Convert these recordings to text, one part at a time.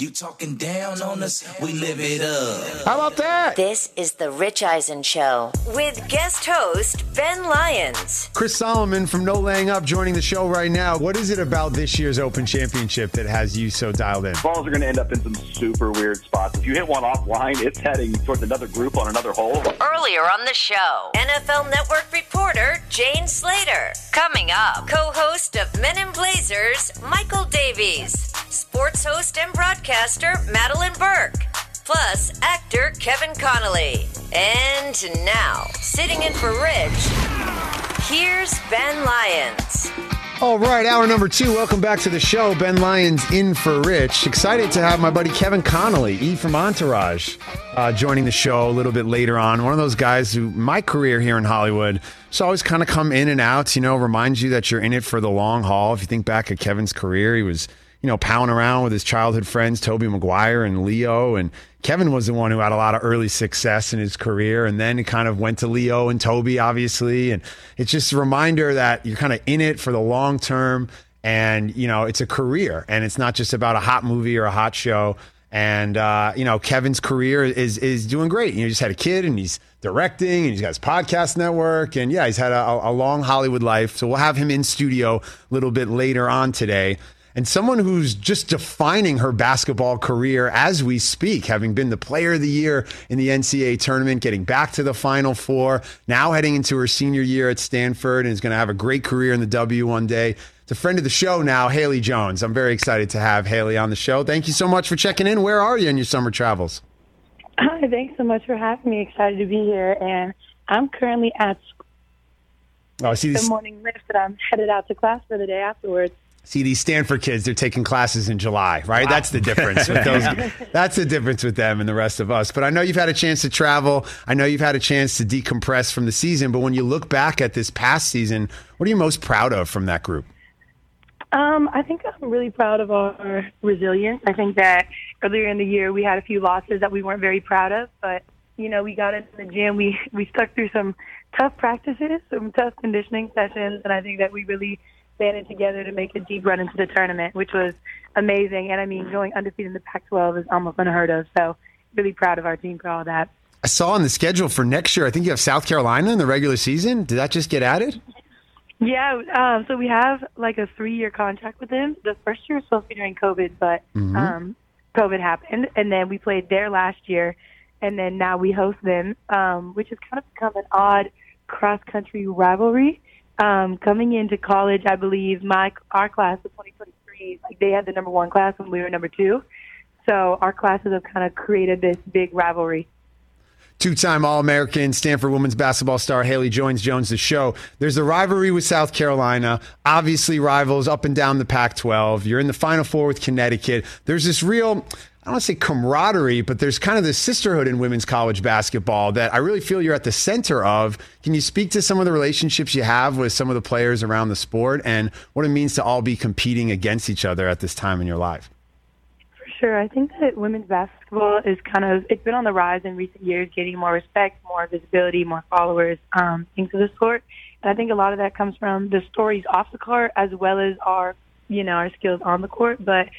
You talking down on us, we live it up. How about that? This is The Rich Eisen Show with guest host Ben Lyons. Chris Solomon from No Laying Up joining the show right now. What is it about this year's Open Championship that has you so dialed in? Balls are going to end up in some super weird spots. If you hit one offline, it's heading towards another group on another hole. Earlier on the show, NFL Network reporter Jane Slater. Coming up, co host of Men in Blazers, Michael Davies. Sports host and broadcaster Madeline Burke. Plus, actor Kevin Connolly. And now, sitting in for Rich, here's Ben Lyons. All right, hour number two. Welcome back to the show. Ben Lyons in for Rich. Excited to have my buddy Kevin Connolly, E from Entourage, uh, joining the show a little bit later on. One of those guys who, my career here in Hollywood, so always kind of come in and out, you know, reminds you that you're in it for the long haul. If you think back at Kevin's career, he was you know, pounding around with his childhood friends, Tobey Maguire and Leo. And Kevin was the one who had a lot of early success in his career. And then he kind of went to Leo and Toby, obviously. And it's just a reminder that you're kind of in it for the long term. And, you know, it's a career and it's not just about a hot movie or a hot show. And, uh, you know, Kevin's career is, is doing great. You know, he just had a kid and he's directing and he's got his podcast network. And yeah, he's had a, a long Hollywood life. So we'll have him in studio a little bit later on today and someone who's just defining her basketball career as we speak, having been the player of the year in the NCAA tournament, getting back to the Final Four, now heading into her senior year at Stanford, and is going to have a great career in the W one day. It's a friend of the show now, Haley Jones. I'm very excited to have Haley on the show. Thank you so much for checking in. Where are you in your summer travels? Hi, thanks so much for having me. Excited to be here. And I'm currently at oh, I see the morning lift, and I'm headed out to class for the day afterwards. See these Stanford kids, they're taking classes in July, right? Wow. That's the difference with those. that's the difference with them and the rest of us. But I know you've had a chance to travel. I know you've had a chance to decompress from the season. But when you look back at this past season, what are you most proud of from that group? Um, I think I'm really proud of our resilience. I think that earlier in the year we had a few losses that we weren't very proud of, but you know we got into the gym. We we stuck through some tough practices, some tough conditioning sessions, and I think that we really banded together to make a deep run into the tournament, which was amazing. And I mean, going undefeated in the Pac-12 is almost unheard of. So really proud of our team for all that. I saw on the schedule for next year. I think you have South Carolina in the regular season. Did that just get added? Yeah, um, so we have like a three-year contract with them. The first year was supposed to be during COVID, but mm-hmm. um, COVID happened, and then we played there last year, and then now we host them, um, which has kind of become an odd cross-country rivalry um, coming into college, I believe my our class of 2023, like they had the number one class when we were number two. So our classes have kind of created this big rivalry. Two time All American Stanford women's basketball star Haley Jones Jones the show. There's a rivalry with South Carolina, obviously rivals up and down the Pac 12. You're in the Final Four with Connecticut. There's this real I don't want to say camaraderie, but there's kind of this sisterhood in women's college basketball that I really feel you're at the center of. Can you speak to some of the relationships you have with some of the players around the sport and what it means to all be competing against each other at this time in your life? For sure. I think that women's basketball is kind of, it's been on the rise in recent years, getting more respect, more visibility, more followers um, of the sort. And I think a lot of that comes from the stories off the court as well as our, you know, our skills on the court. But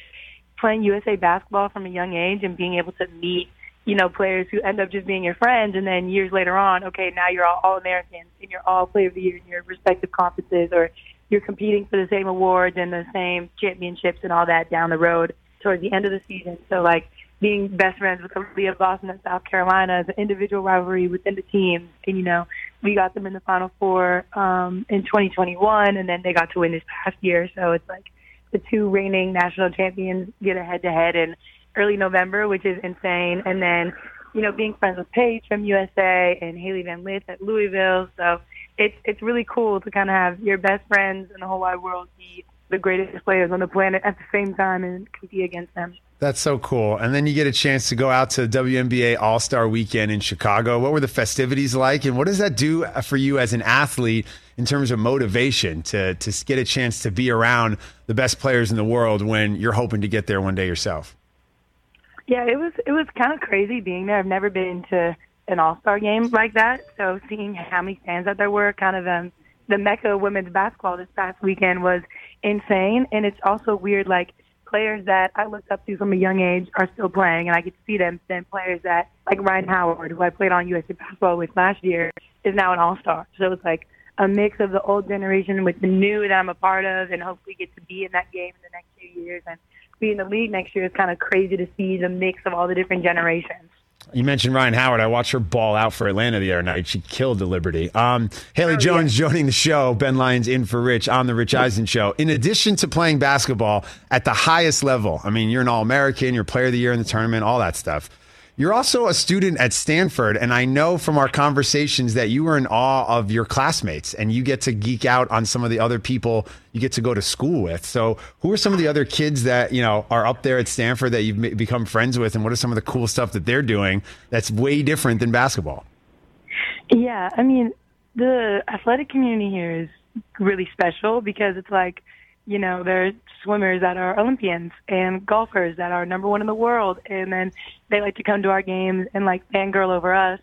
playing USA basketball from a young age and being able to meet, you know, players who end up just being your friends and then years later on, okay, now you're all all Americans and you're all player of the year in your respective conferences or you're competing for the same awards and the same championships and all that down the road towards the end of the season. So like being best friends with Aliyah Boston and South Carolina an individual rivalry within the team. And, you know, we got them in the Final Four um, in 2021, and then they got to win this past year. So it's like the two reigning national champions get a head to head in early November, which is insane. And then, you know, being friends with Paige from USA and Hailey Van Lith at Louisville. So it's it's really cool to kind of have your best friends in the whole wide world be the greatest players on the planet at the same time and compete against them. That's so cool. And then you get a chance to go out to WNBA All Star Weekend in Chicago. What were the festivities like, and what does that do for you as an athlete in terms of motivation to to get a chance to be around the best players in the world when you're hoping to get there one day yourself? Yeah, it was it was kind of crazy being there. I've never been to an All Star game like that, so seeing how many fans that there were, kind of um, the mecca of women's basketball this past weekend was insane. And it's also weird, like players that I looked up to from a young age are still playing, and I to see them. Then players that like Rhyne Howard, who I played on USA basketball with last year, is now an All Star. So it's like a mix of the old generation with the new that I'm a part of, and hopefully get to be in that game in the next few years and be in the league next year. It's kind of crazy to see the mix of all the different generations. You mentioned Rhyne Howard. I watched her ball out for Atlanta the other night. She killed the Liberty. Um, Haley Oh, Jones joining the show. Ben Lyons in for Rich on the Rich Eisen show. In addition to playing basketball at the highest level, I mean, you're an All American, you're Player of the Year in the tournament, all that stuff. You're also a student at Stanford, and I know from our conversations that you were in awe of your classmates, and you get to geek out on some of the other people you get to go to school with. So, who are some of the other kids that you know are up there at Stanford that you've become friends with, and what are some of the cool stuff that they're doing that's way different than basketball? Yeah, I mean, the athletic community here is really special because it's like, you know, there's swimmers that are Olympians and golfers that are number one in the world, and then they like to come to our games and like fangirl over us.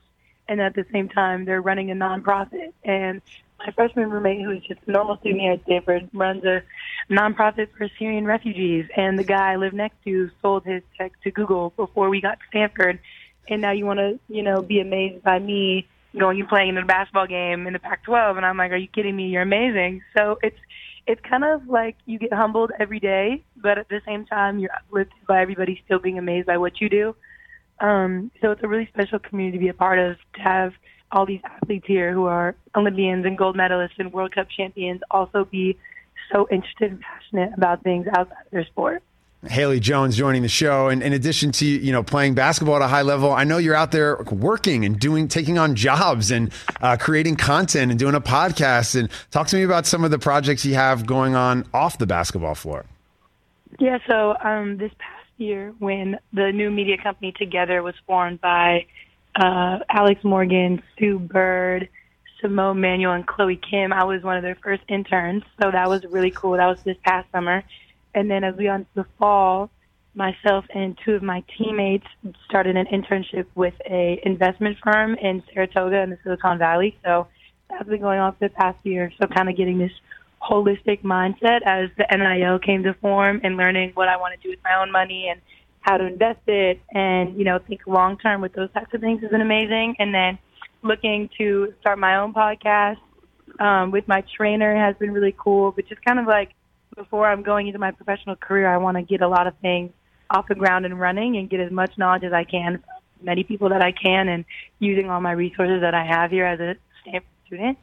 And at the same time, they're running a nonprofit. And my freshman roommate, who is just a normal student here at Stanford, runs a nonprofit for Syrian refugees. And the guy I live next to sold his tech to Google before we got to Stanford. And now you want to, you know, be amazed by me going and playing in a basketball game in the Pac-12, and I'm like, are you kidding me? You're amazing. So it's it's kind of like you get humbled every day, but at the same time, you're uplifted by everybody still being amazed by what you do. Um, so it's a really special community to be a part of. To have all these athletes here who are Olympians and gold medalists and World Cup champions also be so interested and passionate about things outside of their sport. Haley Jones joining the show, and in addition to you know playing basketball at a high level, I know you're out there working and doing, taking on jobs and uh, creating content and doing a podcast. And talk to me about some of the projects you have going on off the basketball floor. Yeah, so um, this past year, when the new media company TOGETHXR was formed by uh, Alex Morgan, Sue Bird, Simone Manuel, and Chloe Kim, I was one of their first interns. So that was really cool. That was this past summer. And then as we into the fall, myself and two of my teammates started an internship with a investment firm in Saratoga in the Silicon Valley. So that's been going on for the past year. So kind of getting this holistic mindset as the NIL came to form and learning what I want to do with my own money and how to invest it and, you know, think long term with those types of things has been amazing. And then looking to start my own podcast um, with my trainer has been really cool, but just kind of like before I'm going into my professional career, I want to get a lot of things off the ground and running and get as much knowledge as I can from many people that I can and using all my resources that I have here as a Stanford student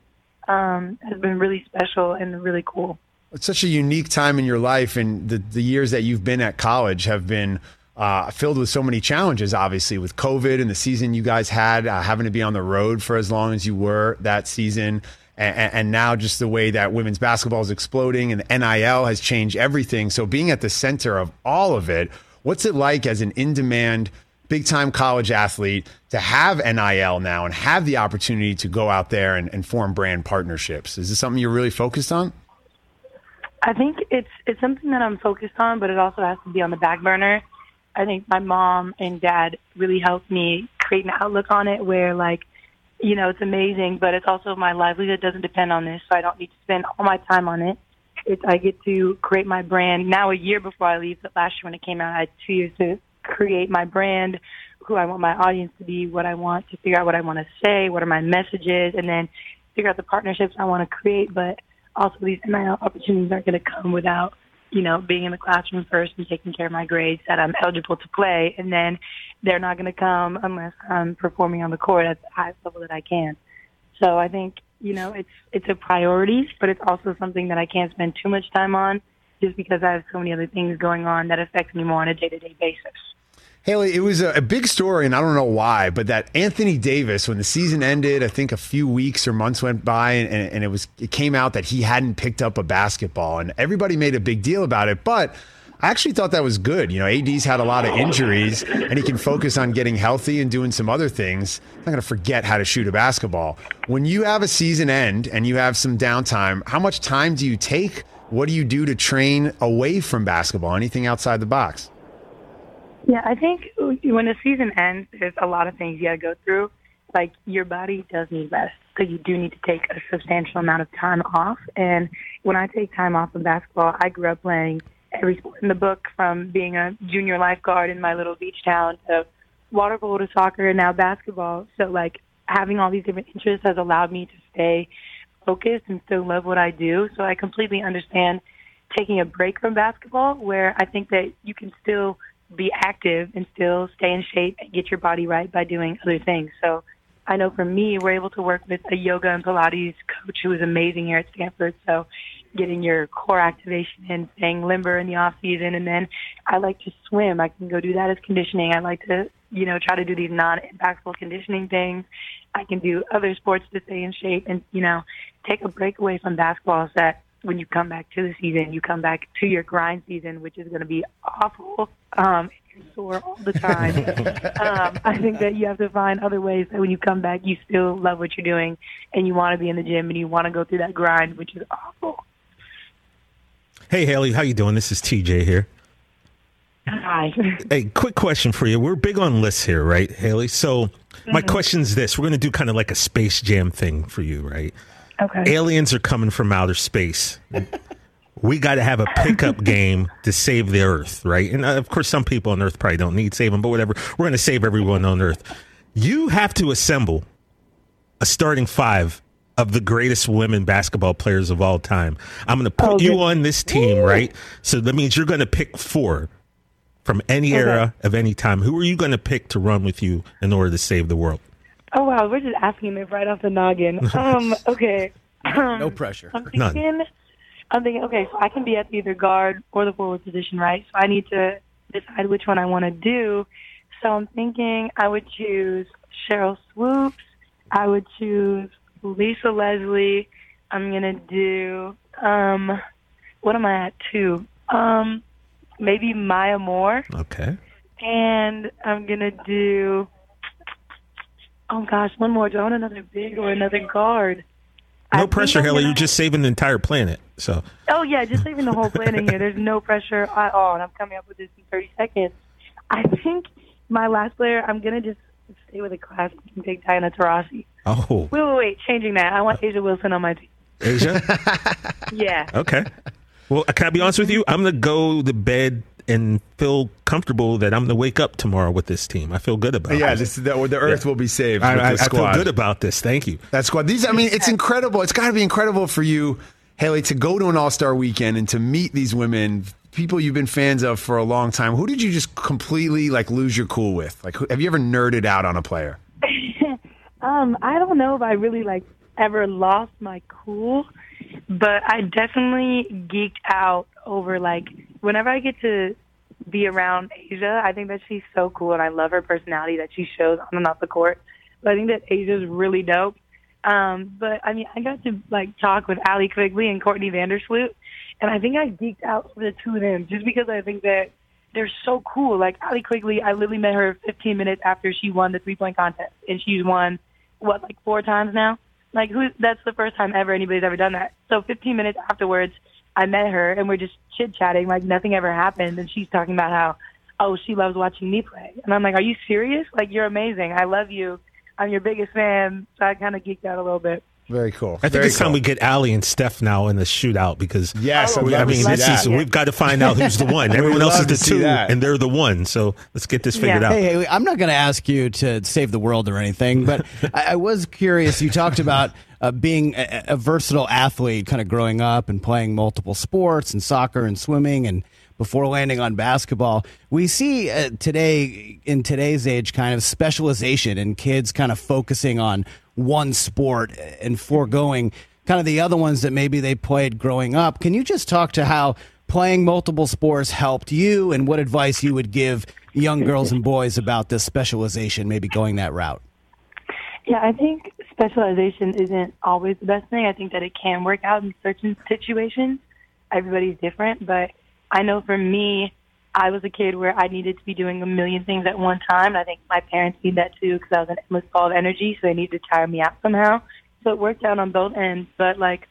um, has been really special and really cool. It's such a unique time in your life, and the the years that you've been at college have been. Uh, filled with so many challenges, obviously, with COVID and the season you guys had, uh, having to be on the road for as long as you were that season. And, and now, just the way that women's basketball is exploding and NIL has changed everything. So, being at the center of all of it, what's it like as an in demand, big time college athlete to have NIL now and have the opportunity to go out there and, and form brand partnerships? Is this something you're really focused on? I think it's it's something that I'm focused on, but it also has to be on the back burner. I think my mom and dad really helped me create an outlook on it where like, you know, it's amazing, but it's also my livelihood doesn't depend on this, so I don't need to spend all my time on it. It's I get to create my brand now a year before I leave, but last year when it came out I had two years to create my brand, who I want my audience to be, what I want to figure out what I want to say, what are my messages, and then figure out the partnerships I want to create, but also these NIL opportunities aren't going to come without you know, being in the classroom first and taking care of my grades that I'm eligible to play, and then they're not going to come unless I'm performing on the court at the highest level that I can. So I think you know it's it's a priority, but it's also something that I can't spend too much time on, just because I have so many other things going on that affect me more on a day to day basis. Haley, it was a, a, big story, and I don't know why, but that Anthony Davis, when the season ended, I think a few weeks or months went by, and, and, and, it was it came out that he hadn't picked up a basketball, and everybody made a big deal about it. But I actually thought that was good. You know, AD's had a lot of injuries, and he can focus on getting healthy and doing some other things. I'm not going to forget how to shoot a basketball. When you have a season end and you have some downtime, how much time do you take? What do you do to train away from basketball? Anything outside the box? Yeah, I think when the season ends, there's a lot of things you got to go through. Like your body does need rest, so you do need to take a substantial amount of time off. And when I take time off of basketball, I grew up playing every sport in the book from being a junior lifeguard in my little beach town to water polo to soccer and now basketball. So like having all these different interests has allowed me to stay focused and still love what I do. So I completely understand taking a break from basketball where I think that you can still be active and still stay in shape and get your body right by doing other things. So I know for me, we're able to work with a yoga and Pilates coach who is amazing here at Stanford. So getting your core activation and staying limber in the off season. And then I like to swim. I can go do that as conditioning. I like to, you know, try to do these non-impactful conditioning things. I can do other sports to stay in shape and, you know, take a break away from basketball so that when you come back to the season, you come back to your grind season, which is going to be awful. Um, you're sore all the time. um, I think that you have to find other ways that when you come back, you still love what you're doing and you want to be in the gym and you want to go through that grind, which is awful. Hey Haley, how you doing? This is TJ here. Hi. Hey, quick question for you. We're big on lists here, right, Haley? So my Mm-hmm. question's this: We're going to do kind of like a Space Jam thing for you, right? Okay. Aliens are coming from outer space. we got to have a pickup game to save the Earth, right? And uh, of course, some people on Earth probably don't need saving, but whatever. We're going to save everyone on Earth. You have to assemble a starting five of the greatest women basketball players of all time. I'm going to put Oh, you on this team, right? So that means you're going to pick four from any era of any time. Who are you going to pick to run with you in order to save the world? Oh wow, we're just asking it right off the noggin. Um, okay. Um, No pressure. I'm None. thinking, I'm thinking, okay, so I can be at either guard or the forward position, right? So I need to decide which one I want to do. So I'm thinking I would choose Sheryl Swoopes. I would choose Lisa Leslie. I'm gonna do um, what am I at two? Um, maybe Maya Moore, Okay. and I'm gonna do. Oh gosh, one more. Do I want another big or another guard? No think pressure, Haley. gonna- You're just saving the entire planet. So Oh yeah, just saving the whole planet here. There's no pressure at all, and I'm coming up with this in 30 seconds. I think my last player, I'm gonna just stay with a classic and take Diana Taurasi. Oh, Wait, wait, wait, changing that. I want A'ja Wilson on my team. A'ja. Yeah. Okay. Well, can I be honest with you? I'm going to go to bed and feel comfortable that I'm going to wake up tomorrow with this team. I feel good about Yeah, it. this, the, the Earth will be saved I, with I, this I feel good about this. Thank you. That squad. These, I mean, it's incredible. It's got to be incredible for you, Haley, to go to an All Star weekend and to meet these women, people you've been fans of for a long time. Who did you just completely like lose your cool with? Like, who- have you ever nerded out on a player? Um, I don't know if I really like ever lost my cool, but I definitely geeked out over like whenever I get to be around A'ja, I think that she's so cool and I love her personality that she shows on and off the court. But I think that A'ja's really dope. Um, but I mean, I got to like talk with Allie Quigley and Courtney Vandersloot, and I think I geeked out over the two of them just because I think that they're so cool. Like Allie Quigley, I literally met her 15 minutes after she won the three point contest, and she's won what like four times now. Like who? That's the first time ever anybody's ever done that. So 15 minutes afterwards, I met her and we're just chit chatting like nothing ever happened, and she's talking about how oh she loves watching me play, and I'm like, are you serious? Like you're amazing. I love you. I'm your biggest fan. So I kind of geeked out a little bit. Very cool. I think Very it's time we get Allie and Steph now in the shootout because Yes, I'd love I mean this that. is we've got to find out who's the one. Everyone else is the two, that. and they're the one. So let's get this figured Yeah. out. Hey, Haley, I'm not going to ask you to save the world or anything, but I, I was curious. You talked about uh, being a, a versatile athlete, kind of growing up and playing multiple sports and soccer and swimming, and before landing on basketball. We see uh, today, in today's age, kind of specialization and kids kind of focusing on one sport and foregoing kind of the other ones that maybe they played growing up. Can you just talk to how playing multiple sports helped you and what advice you would give young girls and boys about this specialization, maybe going that route? Yeah, I think specialization isn't always the best thing. I think that it can work out in certain situations. Everybody's different, but I know for me, I was a kid where I needed to be doing a million things at one time. And I think my parents need that too because I was an endless ball of energy, so they needed to tire me out somehow. So it worked out on both ends. But like,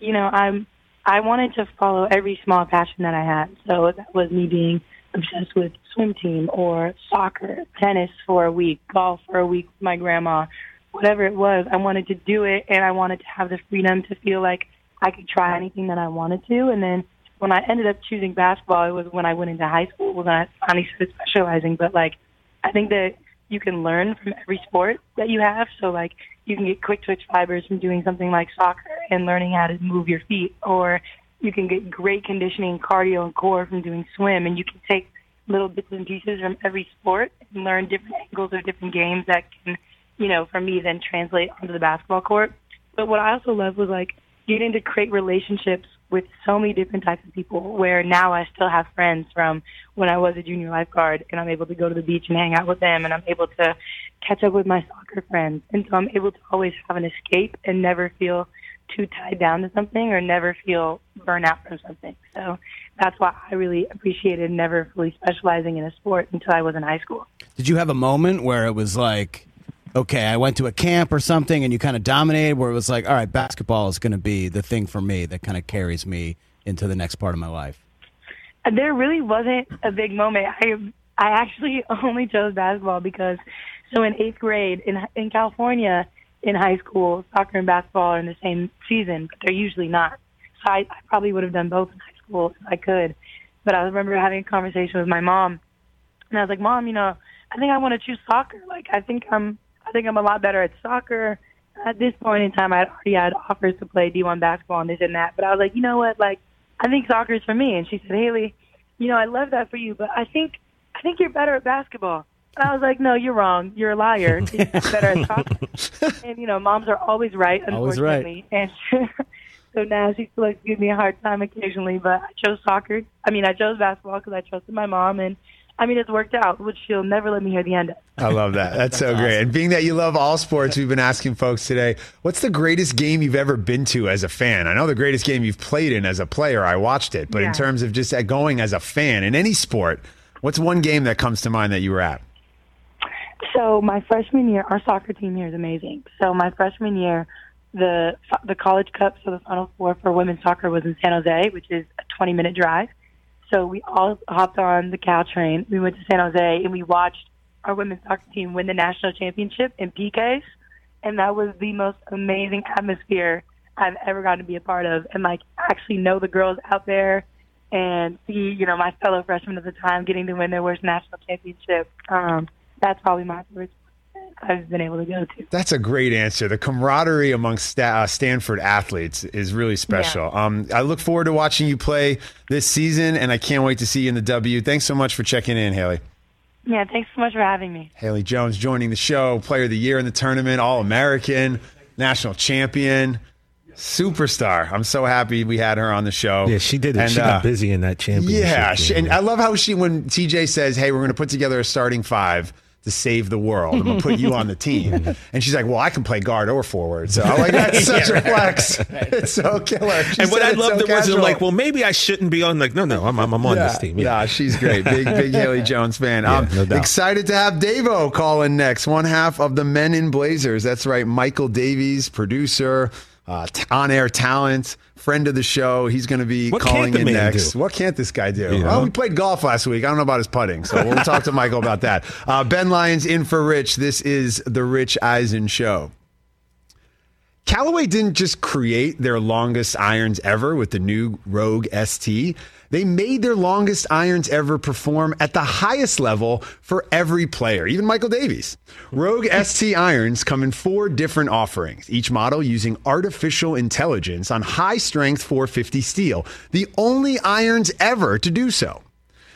you know, I'm I wanted to follow every small passion that I had. So that was me being obsessed with swim team or soccer, tennis for a week, golf for a week with my grandma, whatever it was. I wanted to do it and I wanted to have the freedom to feel like I could try anything that I wanted to. And then when I ended up choosing basketball, it was when I went into high school when I finally started specializing. But like, I think that you can learn from every sport that you have. So like, you can get quick twitch fibers from doing something like soccer and learning how to move your feet, or you can get great conditioning, cardio, and core from doing swim, and you can take little bits and pieces from every sport and learn different angles of different games that can, you know, for me then translate onto the basketball court. But what I also love was like getting to create relationships with so many different types of people where now I still have friends from when I was a junior lifeguard and I'm able to go to the beach and hang out with them and I'm able to catch up with my soccer friends. And so I'm able to always have an escape and never feel too tied down to something or never feel burnout from something. So that's why I really appreciated never fully specializing in a sport until I was in high school. Did you have a moment where it was like, okay, I went to a camp or something and you kind of dominated, where it was like, all right, basketball is going to be the thing for me that kind of carries me into the next part of my life? Uh, there really wasn't a big moment. I I actually only chose basketball because so in eighth grade in in California in high school, soccer and basketball are in the same season, but they're usually not. So I, I probably would have done both in high school if I could. But I remember having a conversation with my mom, and I was like, "Mom, you know, I think I want to choose soccer. Like, I think I'm, think I'm a lot better at soccer." At this point in time, I already had offers to play D1 basketball and this and that. But I was like, you know what? Like, I think soccer is for me. And she said, Haley, you know, I love that for you, but I think, I think you're better at basketball. And I was like, no, you're wrong. You're a liar. You're better at soccer. and you know, moms are always right, Always right. And so now she still likes to give me a hard time occasionally. But I chose soccer. I mean, I chose basketball because I trusted my mom, and I mean, it's worked out, which she'll never let me hear the end of. I love that. That's so great. And being that you love all sports, we've been asking folks today, what's the greatest game you've ever been to as a fan? I know the greatest game you've played in as a player, I watched it, but in terms of just uh, going as a fan in any sport, what's one game that comes to mind that you were at? So my freshman year, our soccer team here is amazing. So my freshman year, the the college cup, so the final four for women's soccer was in San Jose, which is a 20 minute drive. So we all hopped on the Caltrain. We went to San Jose and we watched our women's soccer team win the national championship in PKs, and that was the most amazing atmosphere I've ever gotten to be a part of, and like actually know the girls out there and see, you know, my fellow freshmen at the time getting to win their first national championship. Um, that's probably my favorite I've been able to go to. That's a great answer. The camaraderie amongst Sta- uh, Stanford athletes is really special. Um, I look forward to watching you play this season, and I can't wait to see you in the W. Thanks so much for checking in, Haley. Yeah, thanks so much for having me. Haley Jones joining the show, player of the year in the tournament, All American, national champion, superstar. I'm so happy we had her on the show. Yeah, she did it. And, she uh, got busy in that championship. Yeah, she, game. and I love how she when TJ says, "Hey, we're going to put together a starting five to save the world. I'm going to put you on the team," and she's like, "Well, I can play guard or forward." So I'm like, "That's such a flex. It's so killer." She and what I it loved so it was casual. like, well, maybe I shouldn't be on. Like, no, no, I'm, I'm, I'm on this team. Yeah. Nah, she's great. Big, big Haley Jones fan. Yeah, um, no. Excited to have Davo call in next. One half of the Men in Blazers. That's right. Michael Davies, producer, uh, on air talent, friend of the show. He's going to be What calling in next. do? What can't this guy do? You Well, we played golf last week. I don't know about his putting, so we'll talk to Michael about that. Uh, ben Lyons in for Rich. This is the Rich Eisen Show. Callaway didn't just create their longest irons ever with the new Rogue ST. They made their longest irons ever perform at the highest level for every player, even Michael Davies. Rogue ST irons come in four different offerings, each model using artificial intelligence on high strength 450 steel, the only irons ever to do so.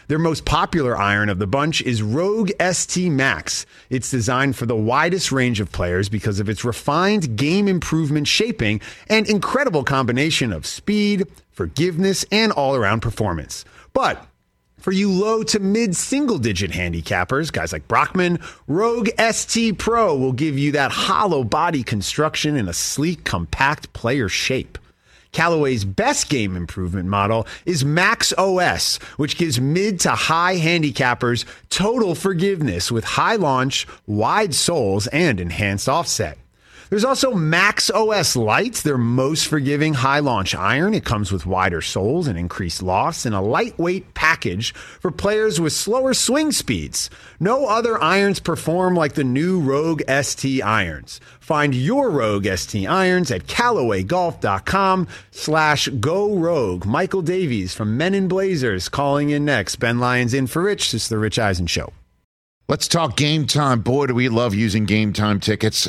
Their most popular iron of the bunch is Rogue ST Max. It's designed for the widest range of players because of its refined game improvement shaping and incredible combination of speed, forgiveness, and all around performance. But for you low to mid single digit handicappers, guys like Brockman, Rogue ST Pro will give you that hollow body construction in a sleek, compact player shape. Callaway's best game improvement model is Max OS, which gives mid to high handicappers total forgiveness with high launch, wide soles, and enhanced offset. There's also Max OS Light, their most forgiving high launch iron. It comes with wider soles and increased loft and a lightweight package for players with slower swing speeds. No other irons perform like the new Rogue ST irons. Find your Rogue ST irons at CallawayGolf.com slash go rogue. Michael Davies from Men in Blazers calling in next. Ben Lyons in for Rich. This is the Rich Eisen Show. Let's talk game time. Boy, do we love using game time tickets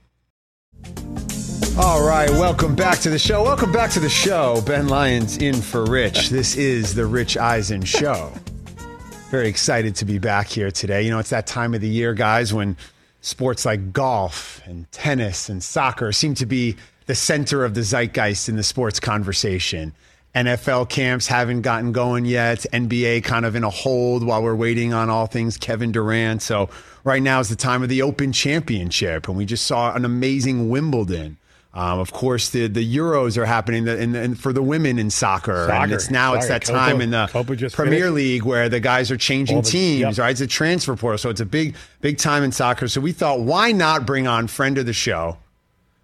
All right, welcome back to the show. Welcome back to the show. Ben Lyons in for Rich. This is the Rich Eisen Show. Very excited to be back here today. You know, it's that time of the year, guys, when sports like golf and tennis and soccer seem to be the center of the zeitgeist in the sports conversation. NFL camps haven't gotten going yet. NBA kind of in a hold while we're waiting on all things Kevin Durant. So right now is the time of the Open Championship, and we just saw an amazing Wimbledon. Um, of course, the the Euros are happening in, in, for the women in soccer, Soccer. and it's now it's Soccer. that time Copa- in the Premier finished. League where the guys are changing the- teams, yep. right? It's a transfer portal, so it's a big big time in soccer. So we thought, why not bring on friend of the show?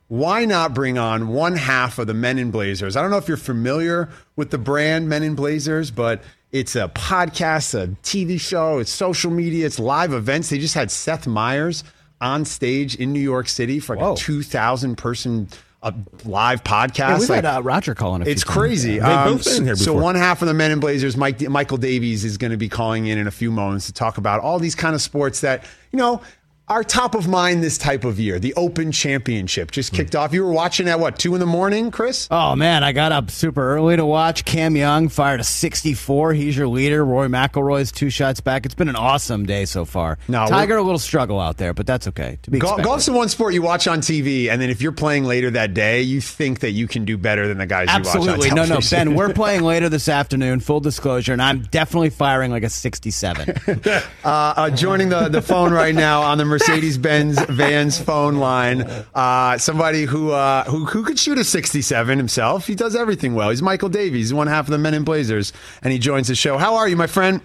Why not bring on one half of the Men in Blazers? I don't know if you're familiar with the brand Men in Blazers, but it's a podcast, a TV show, it's social media, it's live events. They just had Seth Meyers on stage in New York City for like Whoa. a 2,000 person uh, live podcast. Yeah, we've Like, had uh, Roger calling. A it's crazy. Um, both been here So one half of the Men in Blazers, Mike Michael Davies is going to be calling in in a few moments to talk about all these kind of sports that you know are top of mind this type of year. The Open Championship just kicked off. You were watching at what two in the morning, Chris? Oh man, I got up super early to watch. Cam Young fired a 64. He's your leader. Rory McIlroy's two shots back. It's been an awesome day so far. No, Tiger a little struggle out there, but that's okay. To be expected. golf's the one sport you watch on TV, and then if you're playing later that day, you think that you can do better than the guys Absolutely. you No, watch on no. Ben, we're playing later this afternoon, full disclosure, and I'm definitely firing like a 67. uh, uh, joining the, the phone right now on the Mercedes Benz Vans phone line. Uh, somebody who, uh, who who could shoot a 67 himself. He does everything well. He's Michael Davies. He's one half of the Men in Blazers, and he joins the show. How are you, my friend?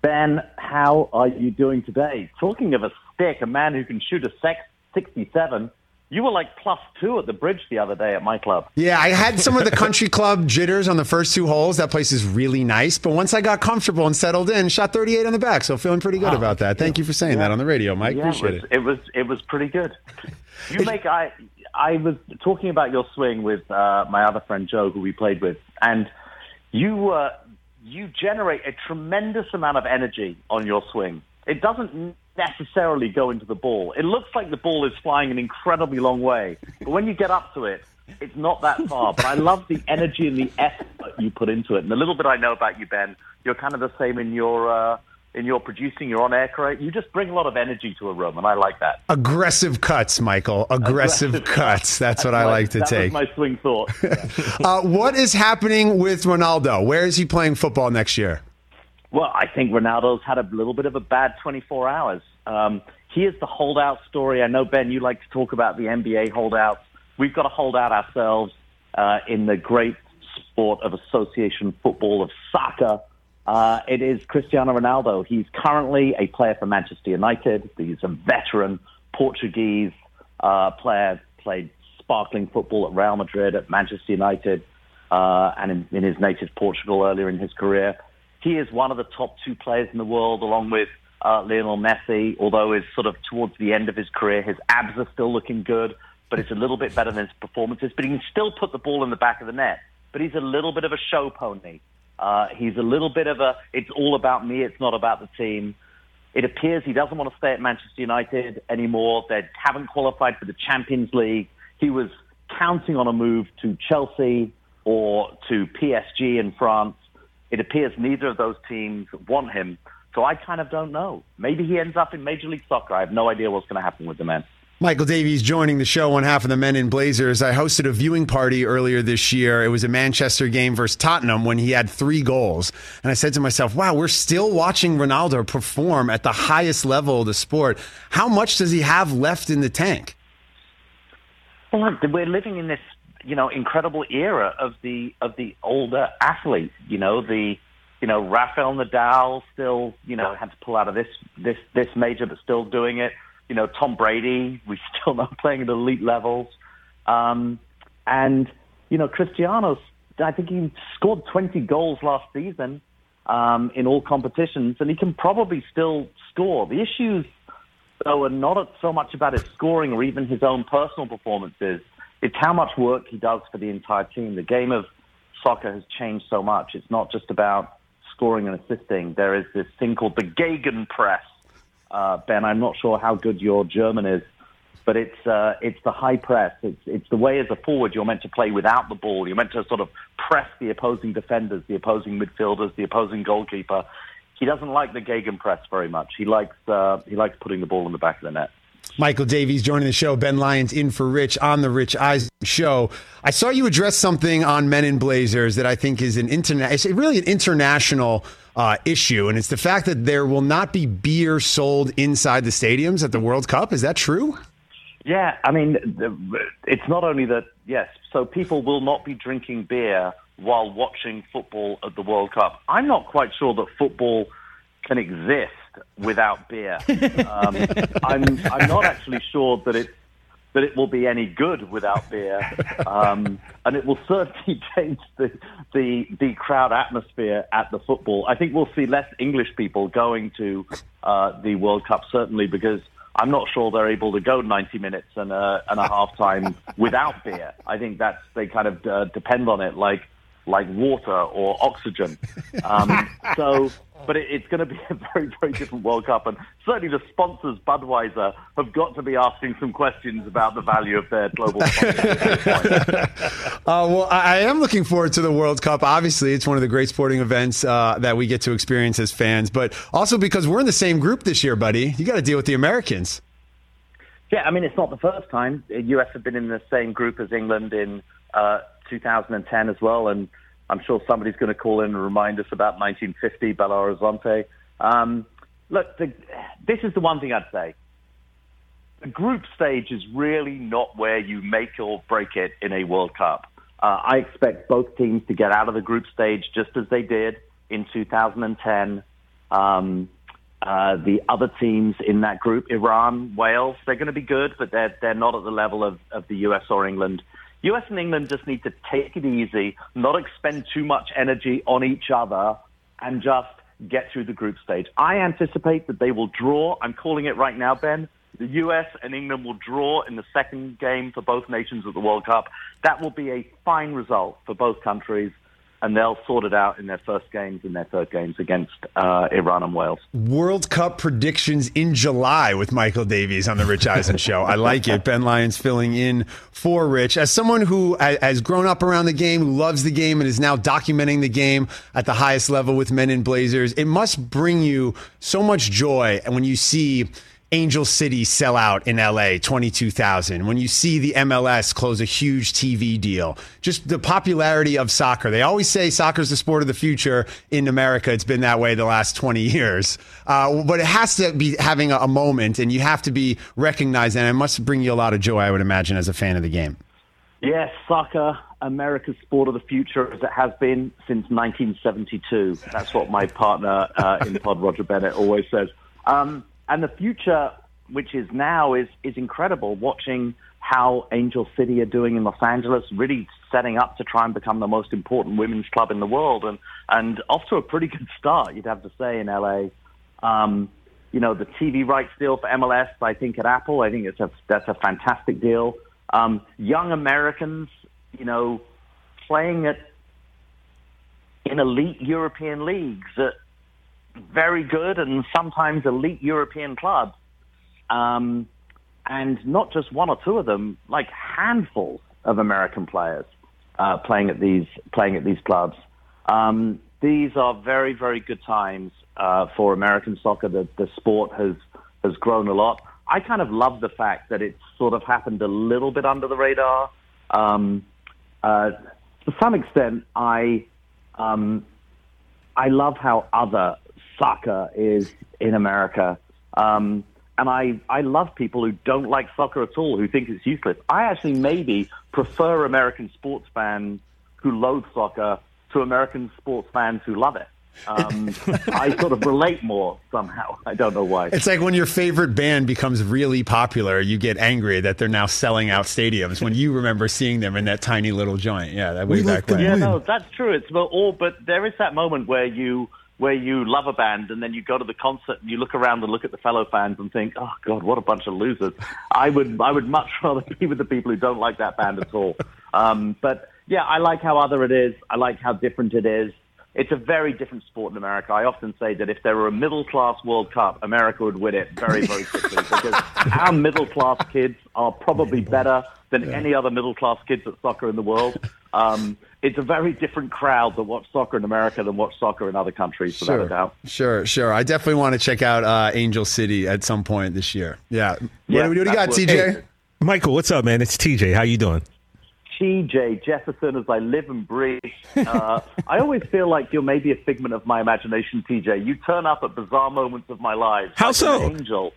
Ben, how are you doing today? Talking of a stick, a man who can shoot a sex 67, you were like plus two at the bridge the other day at my club. Yeah, I had some of the country club jitters on the first two holes. That place is really nice. But once I got comfortable and settled in, shot 38 on the back. So feeling pretty good about that. Thank you for saying that on the radio, Mike. yeah, Appreciate it was, it. it was it was pretty good. You make I I was talking about your swing with uh, my other friend Joe, who we played with, and you uh, you generate a tremendous amount of energy on your swing. it doesn't necessarily go into the ball. It looks like the ball is flying an incredibly long way, but when you get up to it, it's not that far. But I love the energy and the effort you put into it. And the little bit I know about you, Ben, you're kind of the same in your uh, in your producing, your on air career. You just bring a lot of energy to a room, and I like that. Aggressive cuts, Michael. Aggressive, Aggressive cuts. That's what I like to take. my swing thought. uh, what is happening with Ronaldo? Where is he playing football next year? Well, I think Ronaldo's had a little bit of a bad 24 hours. Um, he is the holdout story. I know, Ben, you like to talk about the NBA holdouts. We've got to hold out ourselves uh, in the great sport of association football, of soccer. Uh, it is Cristiano Ronaldo. He's currently a player for Manchester United. He's a veteran Portuguese uh, player, played sparkling football at Real Madrid, at Manchester United, uh, and in, in his native Portugal earlier in his career. He is one of the top two players in the world, along with uh, Lionel Messi. Although is sort of towards the end of his career, his abs are still looking good, but it's a little bit better than his performances. But he can still put the ball in the back of the net. But he's a little bit of a show pony. Uh, he's a little bit of a. It's all about me. It's not about the team. It appears he doesn't want to stay at Manchester United anymore. They haven't qualified for the Champions League. He was counting on a move to Chelsea or to PSG in France. It appears neither of those teams want him. So I kind of don't know. Maybe he ends up in Major League Soccer. I have no idea what's going to happen with the man. Michael Davies joining the show on half of the Men in Blazers. I hosted a viewing party earlier this year. It was a Manchester game versus Tottenham when he had three goals. And I said to myself, wow, we're still watching Ronaldo perform at the highest level of the sport. How much does he have left in the tank? Well, we're living in this, you know, incredible era of the of the older athlete. You know, the you know Rafael Nadal still, you know, had to pull out of this this this major, but still doing it. You know, Tom Brady, we still know playing at elite levels, um, and you know, Cristiano's. I think he scored 20 goals last season um, in all competitions, and he can probably still score. The issues though, are not so much about his scoring or even his own personal performances. It's how much work he does for the entire team. The game of soccer has changed so much. It's not just about scoring and assisting. There is this thing called the Gegenpress. Uh, ben, I'm not sure how good your German is, but it's uh, it's the high press. It's it's the way as a forward you're meant to play without the ball. You're meant to sort of press the opposing defenders, the opposing midfielders, the opposing goalkeeper. He doesn't like the Gegenpress very much. He likes uh, he likes putting the ball in the back of the net. Michael Davies joining the show. Ben Lyons in for Rich on the Rich Eisen show. I saw you address something on Men in Blazers that I think is an internet, it's really an international uh, issue, and it's the fact that there will not be beer sold inside the stadiums at the World Cup. Is that true? Yeah, I mean, it's not only that. Yes, so people will not be drinking beer while watching football at the World Cup. I'm not quite sure that football can exist without beer. Um, I'm I'm not actually sure that it that it will be any good without beer, um, and it will certainly change the, the the crowd atmosphere at the football. I think we'll see less English people going to uh, the World Cup certainly because I'm not sure they're able to go 90 minutes and a, and a half time without beer. I think that's they kind of uh, depend on it like like water or oxygen. Um, so, but it, it's going to be a very very different World Cup, and certainly the sponsors Budweiser have got to be asking some questions about the value of their global. sponsorship at this point. Uh, well, I, I am looking forward to the World Cup. Obviously, it's one of the great sporting events uh, that we get to experience as fans, but also because we're in the same group this year, buddy. You got to deal with the Americans. Yeah, I mean, it's not the first time. The US have been in the same group as England in uh, 2010 as well, and I'm sure somebody's going to call in and remind us about 1950 Belo Horizonte. Um, look, the, this is the one thing I'd say. The group stage is really not where you make or break it in a World Cup. Uh, I expect both teams to get out of the group stage just as they did in 2010. Um, uh, the other teams in that group, Iran, Wales, they're going to be good, but they're they're not at the level of, of the US or England. US and England just need to take it easy, not expend too much energy on each other, and just get through the group stage. I anticipate that they will draw. I'm calling it right now, Ben. The US and England will draw in the second game for both nations at the World Cup. That will be a fine result for both countries. And they'll sort it out in their first games and their third games against uh, Iran and Wales. World Cup predictions in July with Michael Davies on the Rich Eisen Show. I like it. Ben Lyons filling in for Rich. As someone who has grown up around the game, who loves the game, and is now documenting the game at the highest level with Men in Blazers, it must bring you so much joy and when you see Angel City sell out in LA, 22,000. When you see the MLS close a huge TV deal, just the popularity of soccer. They always say soccer is the sport of the future in America. It's been that way the last 20 years. Uh, but it has to be having a, a moment and you have to be recognized. And it must bring you a lot of joy, I would imagine, as a fan of the game. Yes, soccer, America's sport of the future, as it has been since 1972. That's what my partner uh, in pod, Roger Bennett, always says. Um, and the future, which is now, is is incredible. Watching how Angel City are doing in Los Angeles, really setting up to try and become the most important women's club in the world, and and off to a pretty good start, you'd have to say in LA. Um, you know, the TV rights deal for MLS, I think at Apple, I think it's a that's a fantastic deal. Um, young Americans, you know, playing at in elite European leagues at very good and sometimes elite European clubs. Um, and not just one or two of them, like handfuls of American players uh, playing at these playing at these clubs. Um, these are very very good times uh, for American soccer. The, the sport has has grown a lot. I kind of love the fact that it's sort of happened a little bit under the radar. Um, uh, to some extent, I um, I love how other soccer is in America. Um, and I, I love people who don't like soccer at all, who think it's useless. I actually maybe prefer American sports fans who loathe soccer to American sports fans who love it. Um, I sort of relate more somehow. I don't know why. It's like when your favorite band becomes really popular, you get angry that they're now selling out stadiums when you remember seeing them in that tiny little joint. Yeah, that way We back like the when. Yeah, no, that's true. It's well, all, but there is that moment where you where you love a band and then you go to the concert and you look around and look at the fellow fans and think, oh God, what a bunch of losers. I would I would much rather be with the people who don't like that band at all. Um, but yeah, I like how other it is. I like how different it is. It's a very different sport in America. I often say that if there were a middle class World Cup, America would win it very, very quickly because our middle class kids are probably better than any other middle class kids at soccer in the world. Um, it's a very different crowd that watch soccer in America than watch soccer in other countries, without a doubt. Sure, sure. I definitely want to check out uh, Angel City at some point this year. Yeah. Yeah, what, what do you got, TJ? Hey. Michael, what's up, man? It's TJ. How you doing? TJ Jefferson as I live and breathe. Uh, I always feel like you're maybe a figment of my imagination, TJ. You turn up at bizarre moments of my life. How like so? An angel.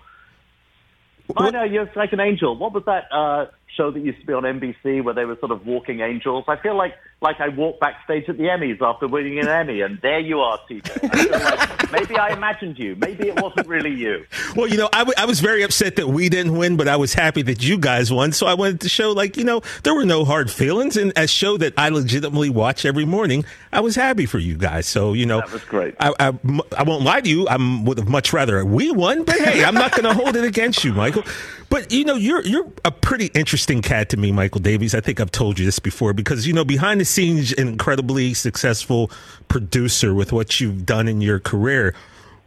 I know you're like an angel. What was that uh, show that used to be on NBC where they were sort of walking angels? I feel like like I walked backstage at the Emmys after winning an Emmy, and there you are, TJ. I feel like maybe I imagined you. Maybe it wasn't really you. Well, you know, I, w- I was very upset that we didn't win, but I was happy that you guys won. So I wanted to show, like, you know, there were no hard feelings. And a show that I legitimately watch every morning, I was happy for you guys. So, you know, That was great. I, I, I won't lie to you. I would have much rather we won, but hey, I'm not going to hold it against you, Michael. But you know, you're you're a pretty interesting cat to me, Michael Davies. I think I've told you this before because you know, behind the scenes, an incredibly successful producer with what you've done in your career.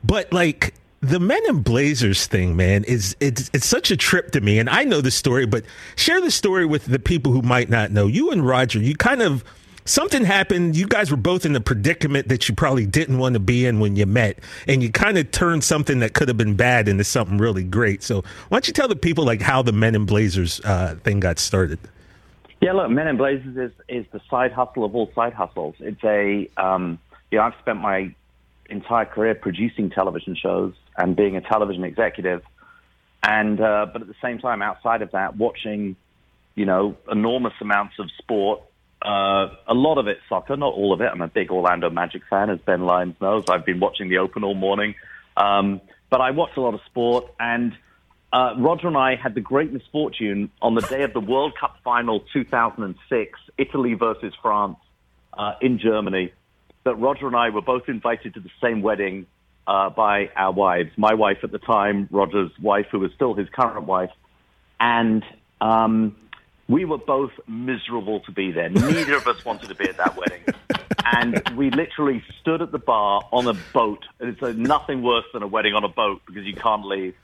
But like the Men in Blazers thing, man, is it's it's such a trip to me. And I know the story, but share the story with the people who might not know. You and Roger, you kind of something happened. You guys were both in a predicament that you probably didn't want to be in when you met, and you kind of turned something that could have been bad into something really great. So why don't you tell the people like how the Men in Blazers uh, thing got started? Yeah, look, Men in Blazers is, is the side hustle of all side hustles. It's a, um, you know, I've spent my entire career producing television shows and being a television executive. And, uh, but at the same time, outside of that, watching, you know, enormous amounts of sport. Uh, a lot of it soccer, not all of it. I'm a big Orlando Magic fan, as Ben Lyons knows. I've been watching the Open all morning. Um, but I watch a lot of sport and, uh, Roger and I had the great misfortune on the day of the World Cup final 2006, Italy versus France uh, in Germany, that Roger and I were both invited to the same wedding uh, by our wives. My wife at the time, Roger's wife, who was still his current wife, and um, we were both miserable to be there. Neither of us wanted to be at that wedding. and we literally stood at the bar on a boat. And it's uh, nothing worse than a wedding on a boat because you can't leave.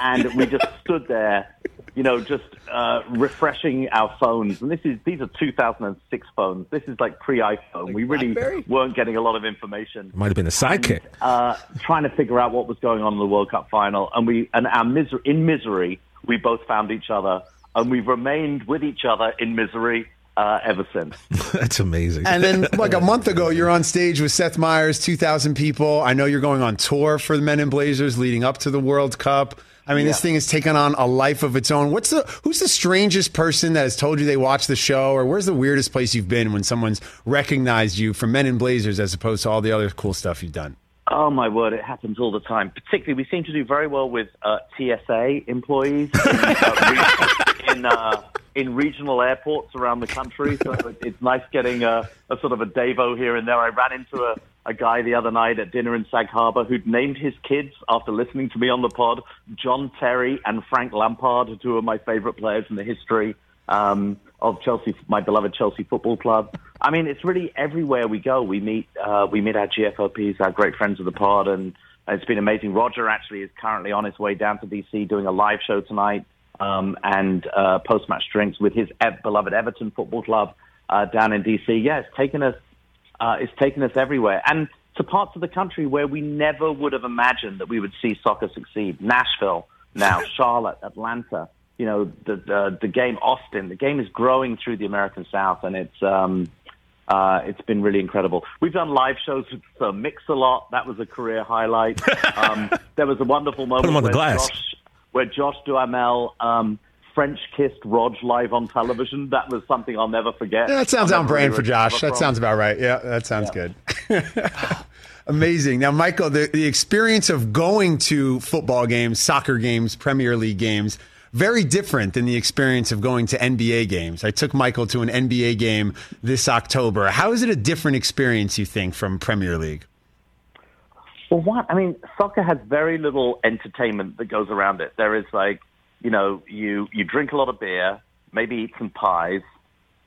and we just stood there, you know, just uh, refreshing our phones. And this is these are 2006 phones. This is like pre-iPhone. we really BlackBerry? weren't getting a lot of information Might have been a sidekick. uh, trying to figure out what was going on in the World Cup final, and we and our misery in misery, we both found each other, and we've remained with each other in misery uh, ever since. That's amazing. And then, like a month ago, you're on stage with Seth Meyers, 2,000 people. I know you're going on tour for the Men in Blazers leading up to the World Cup. I mean, this thing has taken on a life of its own. What's the who's the strangest person that has told you they watched the show, or where's the weirdest place you've been when someone's recognized you for Men in Blazers as opposed to all the other cool stuff you've done? Oh my word, it happens all the time. Particularly, we seem to do very well with uh, TSA employees in, uh, in, uh, in regional airports around the country. So it's nice getting a, a sort of a Davo here and there. I ran into a, a guy the other night at dinner in Sag Harbor who'd named his kids after listening to me on the pod, John Terry and Frank Lampard, two of my favorite players in the history um, of Chelsea, my beloved Chelsea Football Club. I mean, it's really everywhere we go. We meet uh, we meet our GFOPs, our great friends of the pod, and it's been amazing. Roger actually is currently on his way down to DC doing a live show tonight um, and uh, post match drinks with his beloved Everton Football Club uh, down in DC. Yeah, it's taken us uh, it's taken us everywhere and to parts of the country where we never would have imagined that we would see soccer succeed. Nashville now, Charlotte, Atlanta. You know, the, the the game Austin. The game is growing through the American South, and it's um, uh, it's been really incredible. We've done live shows with Mix-a-Lot. That was a career highlight. Um, there was a wonderful moment him on the where glass. Josh, where Josh Duhamel um, French kissed Rog live on television. That was something I'll never forget. Yeah, that sounds I'll on never brand really for Josh. That from. sounds about right. Yeah, that sounds good. Amazing. Now, Michael, the, the experience of going to football games, soccer games, Premier League games, very different than the experience of going to NBA games. I took Michael to an NBA game this October. How is it a different experience, you think, from Premier League? Well, what? I mean, soccer has very little entertainment that goes around it. There is like, you know, you you drink a lot of beer, maybe eat some pies,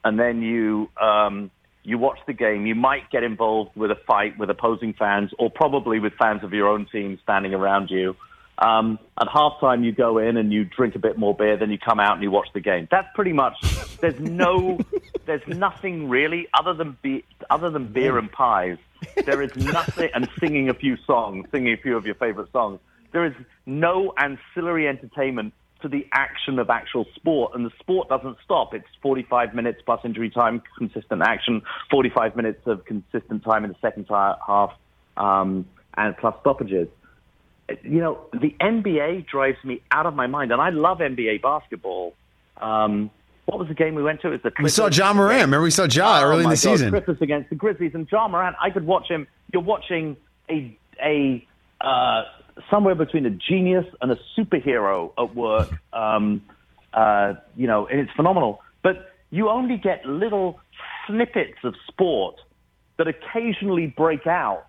and then you um, you watch the game. You might get involved with a fight with opposing fans, or probably with fans of your own team standing around you. Um, at halftime, you go in and you drink a bit more beer, then you come out and you watch the game. That's pretty much. There's no, there's nothing really other than be, other than beer and pies. There is nothing, and singing a few songs, singing a few of your favorite songs. There is no ancillary entertainment to the action of actual sport, and the sport doesn't stop. It's 45 minutes plus injury time, consistent action, 45 minutes of consistent time in the second half, um, and plus stoppages you know, the NBA drives me out of my mind, and I love NBA basketball. Um, what was the game we went to? It was the We saw Ja Morant. Remember, we saw John Oh, early in the God, season. Clippers against the Grizzlies, and Ja Morant. I could watch him. You're watching a a uh, somewhere between a genius and a superhero at work. Um, uh, you know, and it's phenomenal. But you only get little snippets of sport that occasionally break out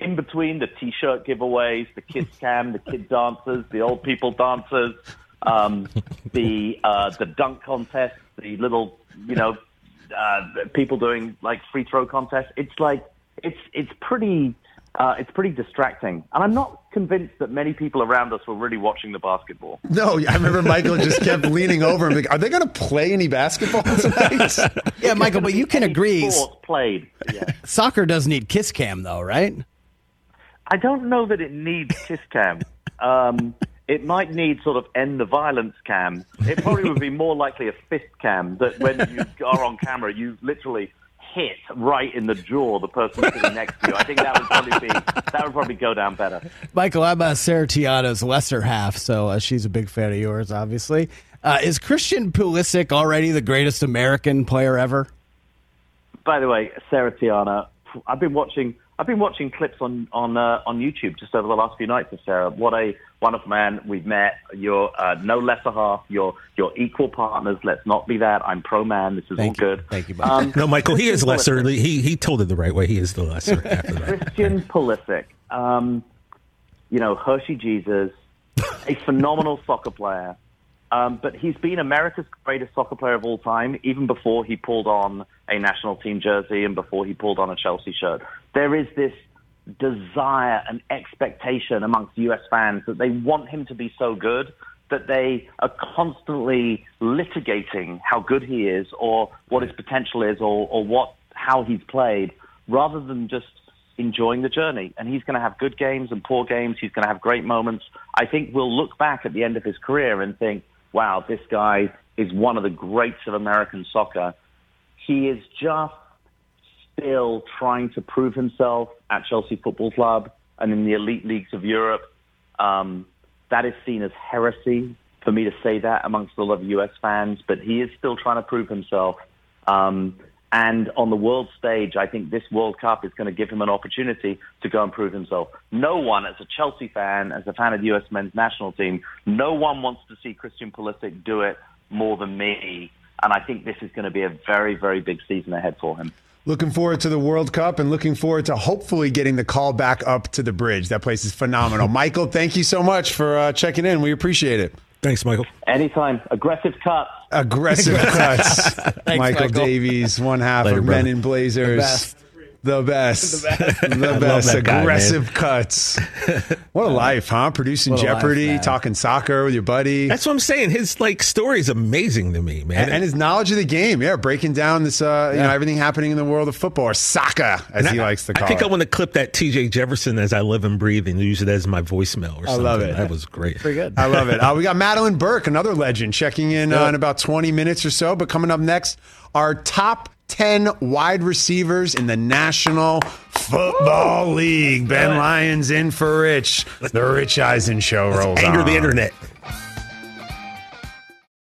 in between the t-shirt giveaways, the kids cam, the kid dancers, the old people dancers, um, the uh, the dunk contest, the little you know uh, people doing like free throw contests. It's like it's it's pretty uh, it's pretty distracting, and I'm not convinced that many people around us were really watching the basketball. No, I remember Michael just kept leaning over and like, are they going to play any basketball tonight? Yeah, Michael, but you can agree Sport played. Yeah. soccer does need kiss cam, though, right? I don't know that it needs kiss cam. Um, it might need sort of end the violence cam. It probably would be more likely a fist cam that when you are on camera, you literally hit right in the jaw the person sitting next to you. I think that would probably be that would probably go down better. Michael, I'm uh, Sarah Tiana's lesser half, so uh, she's a big fan of yours, obviously. Uh, is Christian Pulisic already the greatest American player ever? By the way, Sarah Tiana, I've been watching. I've been watching clips on on uh, on YouTube just over the last few nights of Sarah. What a wonderful man we've met. You're uh, no lesser half. You're you're equal partners. Let's not be that. I'm pro man. This is Thank all you. good. Thank you, Michael. Um, No, Michael, he is lesser. Pulisic. He he told it the right way. He is the lesser after that. Christian Pulisic, um, you know, Hershey Jesus, a phenomenal soccer player, Um, but he's been America's greatest soccer player of all time, even before he pulled on a national team jersey and before he pulled on a Chelsea shirt. There is this desire and expectation amongst US fans that they want him to be so good that they are constantly litigating how good he is or what his potential is or, or what how he's played rather than just enjoying the journey. And he's going to have good games and poor games. He's going to have great moments. I think we'll look back at the end of his career and think, wow, this guy is one of the greats of American soccer. He is just still trying to prove himself at Chelsea Football Club and in the elite leagues of Europe. Um, that is seen as heresy for me to say that amongst a lot of US fans, but he is still trying to prove himself. Um, and on the world stage, I think this World Cup is going to give him an opportunity to go and prove himself. No one, as a Chelsea fan, as a fan of the U.S. men's national team, no one wants to see Christian Pulisic do it more than me. And I think this is going to be a very, very big season ahead for him. Looking forward to the World Cup and looking forward to hopefully getting the call back up to the bridge. That place is phenomenal. Michael, thank you so much for uh, checking in. We appreciate it. Thanks, Michael. Anytime. Aggressive cut. Aggressive cuts. Michael, Michael. Davies, one half Later, of brother. Men in Blazers. Best. The best. The best. love that guy, Aggressive cuts. What a life, huh? Producing What a life, Jeopardy, talking soccer with your buddy. That's what I'm saying. His like story is amazing to me, man. and, and his knowledge of the game, yeah, breaking down this, uh, you know, everything happening in the world of football, or soccer, as And he I, likes to call it. I think it. I want to clip that T.J. Jefferson as I live and breathe and use it as my voicemail or I love it. That was great. Pretty good. I love it. Uh, we got Madeline Burke, another legend, checking in uh, in about 20 minutes or so. But coming up next, our top 10 wide receivers in the National Football League. Ben Lyons in for Rich. The Rich Eisen Show rolls Anger on. the internet.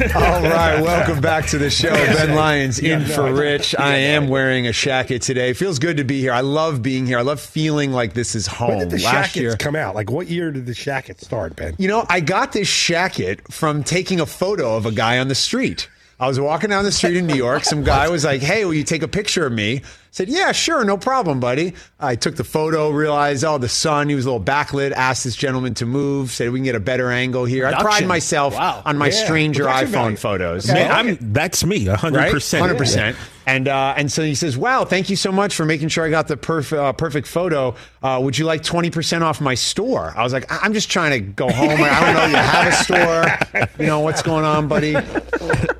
All right, welcome back to the show. Ben Lyons in for Rich. I am wearing a shacket today. Feels good to be here. I love being here. I love feeling like this is home. When did the Last shackets year, come out? Like, what year did the shacket start, Ben? you know, I got this shacket from taking a photo of a guy on the street. I was walking down the street in New York. Some guy was like, "Hey, will you take a picture of me?" I said, "Yeah, sure, no problem, buddy." I took the photo, realized, oh, the sun. He was a little backlit. Asked this gentleman to move. Said we can get a better angle here. I pride myself Wow. on my Yeah, stranger production iPhone value. photos. Man, I'm, that's me, hundred percent, hundred percent. And uh, and so he says, "Wow, thank you so much for making sure I got the perfect uh, perfect photo. Uh, would you like twenty percent off my store?" I was like, "I- "I'm just trying to go home. I don't know you have a store. You know what's going on, buddy."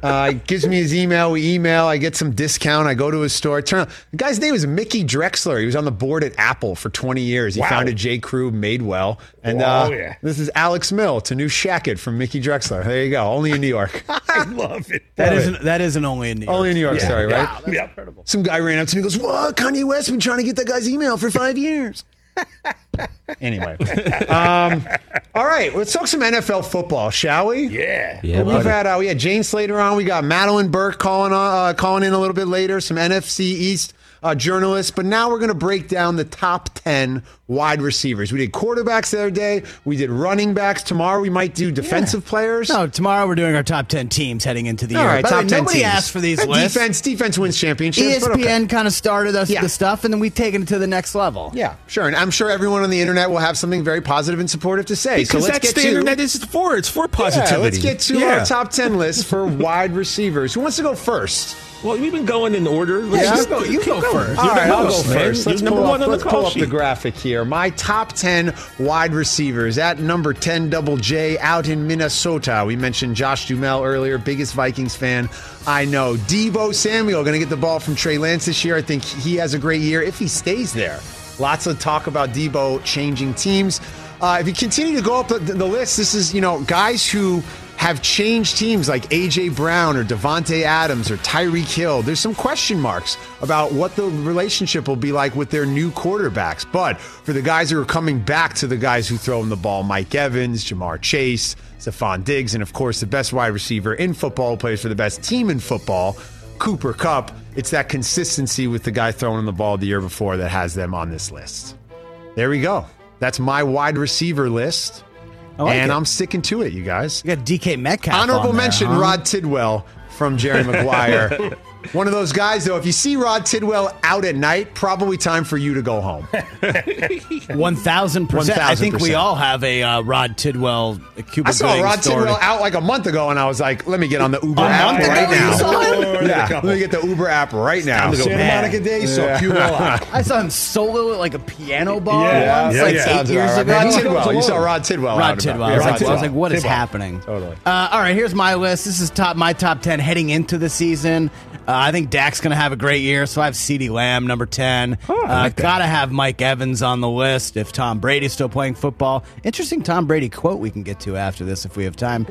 Uh, he gives me his email. We email. I get some discount. I go to his store. Turn out the guy's name is Mickey Drexler. He was on the board at Apple for 20 years. He Wow. founded J. Crew, Madewell, and Oh, uh, yeah. this is Alex Mill to new Shacket from Mickey Drexler. There you go. Only in New York. I love it. That Love isn't it. that isn't only in New York. Only in New York. Yeah. Sorry, right? Wow, that's incredible. Some guy ran up to me and goes, What? Kanye West been trying to get that guy's email for five years. anyway. Um, all right, let's talk some NFL football, shall we? Yeah. Yeah, We've buddy. had uh, we had Jane Slater on. We got Madeline Burke calling on, uh, calling in a little bit later. Some NFC East uh, journalists, but now we're going to break down the top ten wide receivers. We did quarterbacks the other day. We did running backs. Tomorrow we might do defensive players. No, tomorrow we're doing our top ten teams heading into the All year. right, top way, ten nobody teams. asked for these Uh, lists. Defense, defense wins championships. but okay. ESPN kind of started us Yeah. the stuff, and then we've taken it to the next level. Yeah, sure. And I'm sure everyone on the internet will have something very positive and supportive to say. Because so let's that's get the to internet is for. It's for positivity. Yeah, let's get to Yeah. our top ten list for wide receivers. Who wants to go first? Well, we've been going in order. Let's Yeah? just go- you go going. first. You're right, I'll go first. Let's number pull one up, on the let's pull up the graphic here. My top 10 wide receivers at number 10 Double J out in Minnesota. We mentioned Josh Duhamel earlier, biggest Vikings fan I know. Deebo Samuel going to get the ball from Trey Lance this year. I think he has a great year if he stays there. Lots of talk about Deebo changing teams. Uh, if you continue to go up the, the list, this is, you know, guys who have changed teams like A.J. Brown or Davante Adams or Tyreek Hill. There's some question marks about what the relationship will be like with their new quarterbacks. But for the guys who are coming back to the guys who throw them the ball, Mike Evans, Ja'Marr Chase, Stefon Diggs, and of course the best wide receiver in football, plays for the best team in football, Cooper Kupp. It's that consistency with the guy throwing the ball the year before that has them on this list. There we go. That's my wide receiver list. Like and it. I'm sticking to it, you guys. You got DK Metcalf. Honorable on there, mention huh? Rod Tidwell from Jerry Maguire. One of those guys, though, if you see Rod Tidwell out at night, probably time for you to go home. One thousand percent. I think we all have a uh, Rod Tidwell Cuba I saw Gooding Rod story. Tidwell out like a month ago, and I was like, let me get on the Uber A app month right ago you now. saw him? Yeah, let me get the Uber app right now. Santa Man. Monica Day, so cue well out. I saw him solo at like a piano bar Yeah, once, yeah, like yeah. eight Sounds years about ago. Rod Tidwell. You saw. Rod Tidwell. Rod out and Tidwell. about. right. Yeah, I was like, what is Tidwell. happening? Totally. Uh, all right, here's my list. This is top my top ten heading into the season. Uh, I think Dak's going to have a great year, so I have CeeDee Lamb number ten. Oh, I like that. Gotta have Mike Evans on the list if Tom Brady's still playing football. Interesting Tom Brady quote we can get to after this if we have time.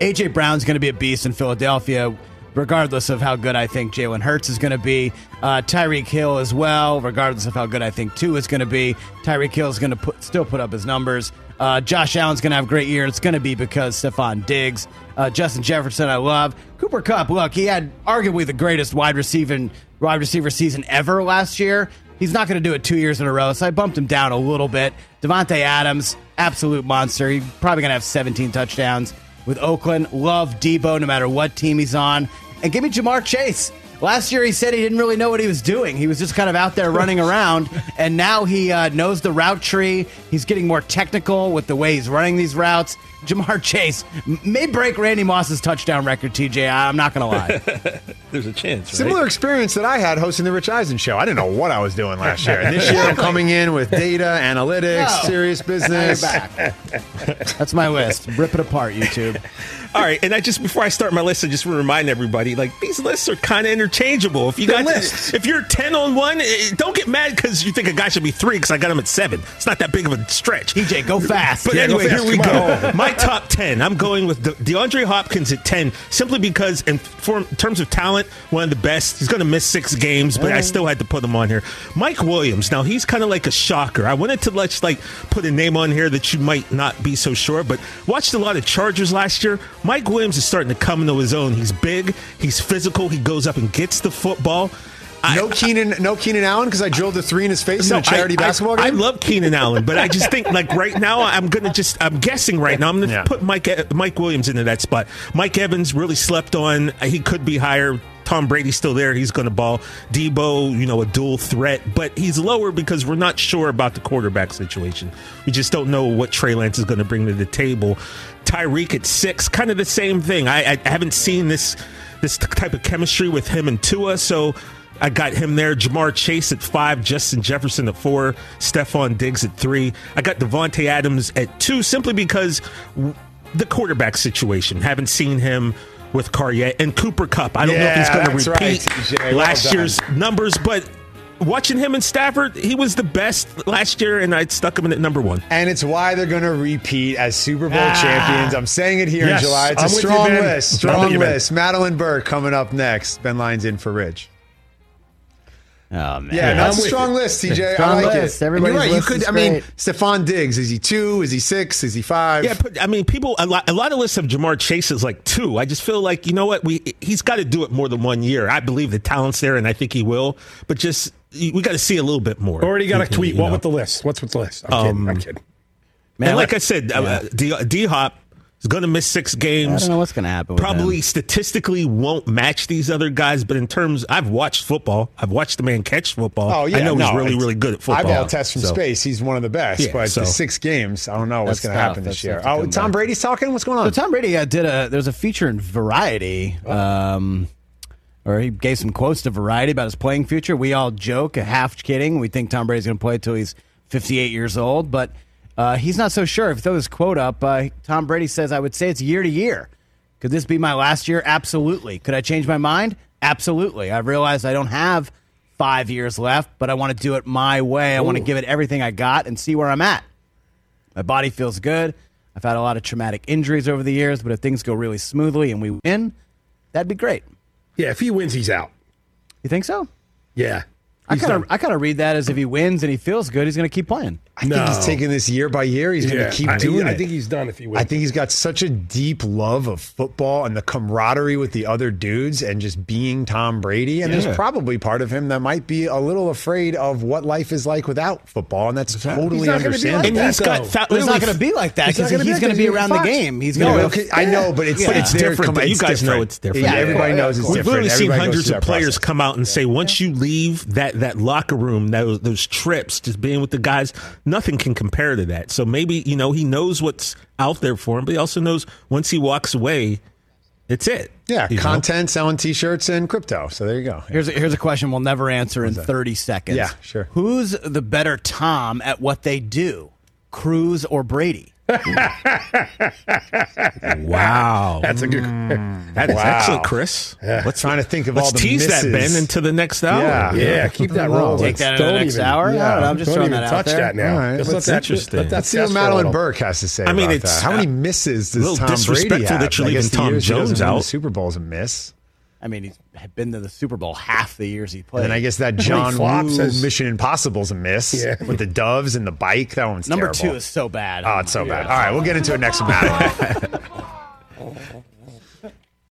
AJ Brown's going to be a beast in Philadelphia, regardless of how good I think Jalen Hurts is going to be. Uh, Tyreek Hill as well, regardless of how good I think Tua is going to be. Tyreek Hill is going to put, still put up his numbers. Uh, Josh Allen's going to have a great year. It's going to be because Stefon Diggs, uh, Justin Jefferson, I love. Cooper Kupp, look, he had arguably the greatest wide receiver wide receiver season ever last year. He's not going to do it two years in a row, so I bumped him down a little bit. Davante Adams, absolute monster. He's probably going to have 17 touchdowns with Oakland. Love Deebo no matter what team he's on. And give me Ja'Marr Chase. Last year he said he didn't really know what he was doing. He was just kind of out there running around. And now he uh, knows the route tree. He's getting more technical with the way he's running these routes. Ja'Marr Chase may break Randy Moss's touchdown record, TJ. I'm not going to lie. There's a chance. Right? Similar experience that I had hosting the Rich Eisen show. I didn't know what I was doing last year. And this year I'm coming in with data, analytics, No. serious business. Back. That's my list. Rip it apart, YouTube. All right, and I just before I start my list, I just want to remind everybody like these lists are kind of interchangeable. If you got lists. if you're ten on one, eh, don't get mad because you think a guy should be three because I got him at seven. It's not that big of a stretch. TJ, go fast. But Yeah, anyway, fast. here we Come go. My top ten. I'm going with De- DeAndre Hopkins at ten, simply because, in, for, in terms of talent, one of the best. He's going to miss six games, but I mm. still had to put him on here. Mike Williams. Now he's kind of like a shocker. I wanted to let's like put a name on here that you might not be so sure, but watched a lot of Chargers last year. Mike Williams is starting to come into his own. He's big. He's physical. He goes up and gets the football. I- No Keenan, no Keenan Allen because I drilled a three in his face in a charity I, basketball I, game. I love Keenan Allen, but I just think like right now I'm gonna just I'm guessing right now I'm gonna Yeah. put Mike Mike Williams into that spot. Mike Evans really slept on. He could be higher. Tom Brady's still there. He's going to ball. Deebo, you know, a dual threat, but he's lower because we're not sure about the quarterback situation. We just don't know what Trey Lance is going to bring to the table. Tyreek at six, kind of the same thing. I, I haven't seen this this type of chemistry with him and Tua, so I got him there. Ja'Marr Chase at five, Justin Jefferson at four, Stefon Diggs at three. I got Davante Adams at two, simply because the quarterback situation. Haven't seen him with Carrier and Cooper Kupp. I don't know if he's going to right, repeat Well last year's numbers, but watching him in Stafford, he was the best last year, and I stuck him in at number one. And it's why they're going to repeat as Super Bowl Ah. champions. I'm saying it here Yes, in July. It's I'm a with you, strong list. Strong you, list. Madeline Burke coming up next. Ben Lyons in for Rich. Oh man. Yeah, I'm that's a strong you. list, TJ. Strong I like list. it. And Everybody's you're right. You could. I mean, great. Stefon Diggs. Is he two? Is he six? Is he five? Yeah, but I mean, people a lot, a lot of lists of Ja'Marr Chase is like two. I just feel like you know what we he's got to do it more than one year. I believe the talent's there, and I think he will. But just we got to see a little bit more. Already got a tweet. you What know. with the list? What's with the list? I'm kidding. I'm kidding. Man, and like what- I said, uh, D Hop is going to miss six games. I don't know what's going to happen. With Probably him. statistically won't match these other guys, but in terms, I've watched football. I've watched the man catch football. Oh yeah, I know no, he's really, really good at football. Eyeball test from So- space. He's one of the best. Yeah, but so- the six games, I don't know what's going to happen this year. Oh, Tom back. Brady's talking. What's going on? So Tom Brady uh, did a there's a feature in Variety, um, or he gave some quotes to Variety about his playing future. We all joke, half kidding. We think Tom Brady's going to play till he's 58 years old, but uh, he's not so sure. If you throw this quote up, uh, Tom Brady says, "I would say it's year to year. Could this be my last year? Absolutely. Could I change my mind? Absolutely. I realize I don't have five years left, but I want to do it my way. I want to give it everything I got and see where I'm at." My body feels good. I've had a lot of traumatic injuries over the years, but if things go really smoothly and we win, that'd be great. Yeah, if he wins, he's out. You think so? Yeah. I kind of I kind of read that as if he wins and he feels good, he's going to keep playing. I think he's taking this year by year. He's going to keep I- doing I it. think he's done if he wins. I think he's got such a deep love of football and the camaraderie with the other dudes and just being Tom Brady. And Yeah. there's probably part of him that might be a little afraid of what life is like without football. And that's totally He's not gonna be understandable. like and that, he's got though. fa- But it's not going to be like that because gonna he's going to be around Fox. the game. He's going to okay, I know, but it's But but it's different. com- though. You it's guys know it's different. Yeah, everybody knows it's different. We've literally seen hundreds of players come out and say, once you leave that that locker room, those, those trips, just being with the guys, nothing can compare to that. So maybe you know he knows what's out there for him, but he also knows once he walks away, it's it. Yeah, You know? content, selling T-shirts, and crypto. So there you go. Here's a, here's a question we'll never answer in 30 seconds. Yeah, sure. Who's the better Tom at what they do, Cruz or Brady? Wow, That's a good. Mm. that is Wow. excellent, Chris. Let's Trying to think of let's all the tease that. Ben into the next hour. Yeah. Yeah, keep that rolling. Take that in the next even- hour? I don't I'm just don't throwing even that out touch there. that now. All right, Just that's let that, interesting. Let that Let's see what test for a Madeline. Burke has to say. I mean, about it's, that. how many misses a does little Tom Brady have? that you're leaving Tom years he doesn't Jones out. Super Bowl's a miss. I mean, he's been to the Super Bowl half the years he played. And I guess that John Woo says, Mission is a miss yeah. with the doves and the bike. That one's number terrible. two is so bad. Oh, it's so yeah. bad. All right, we'll get into it next time.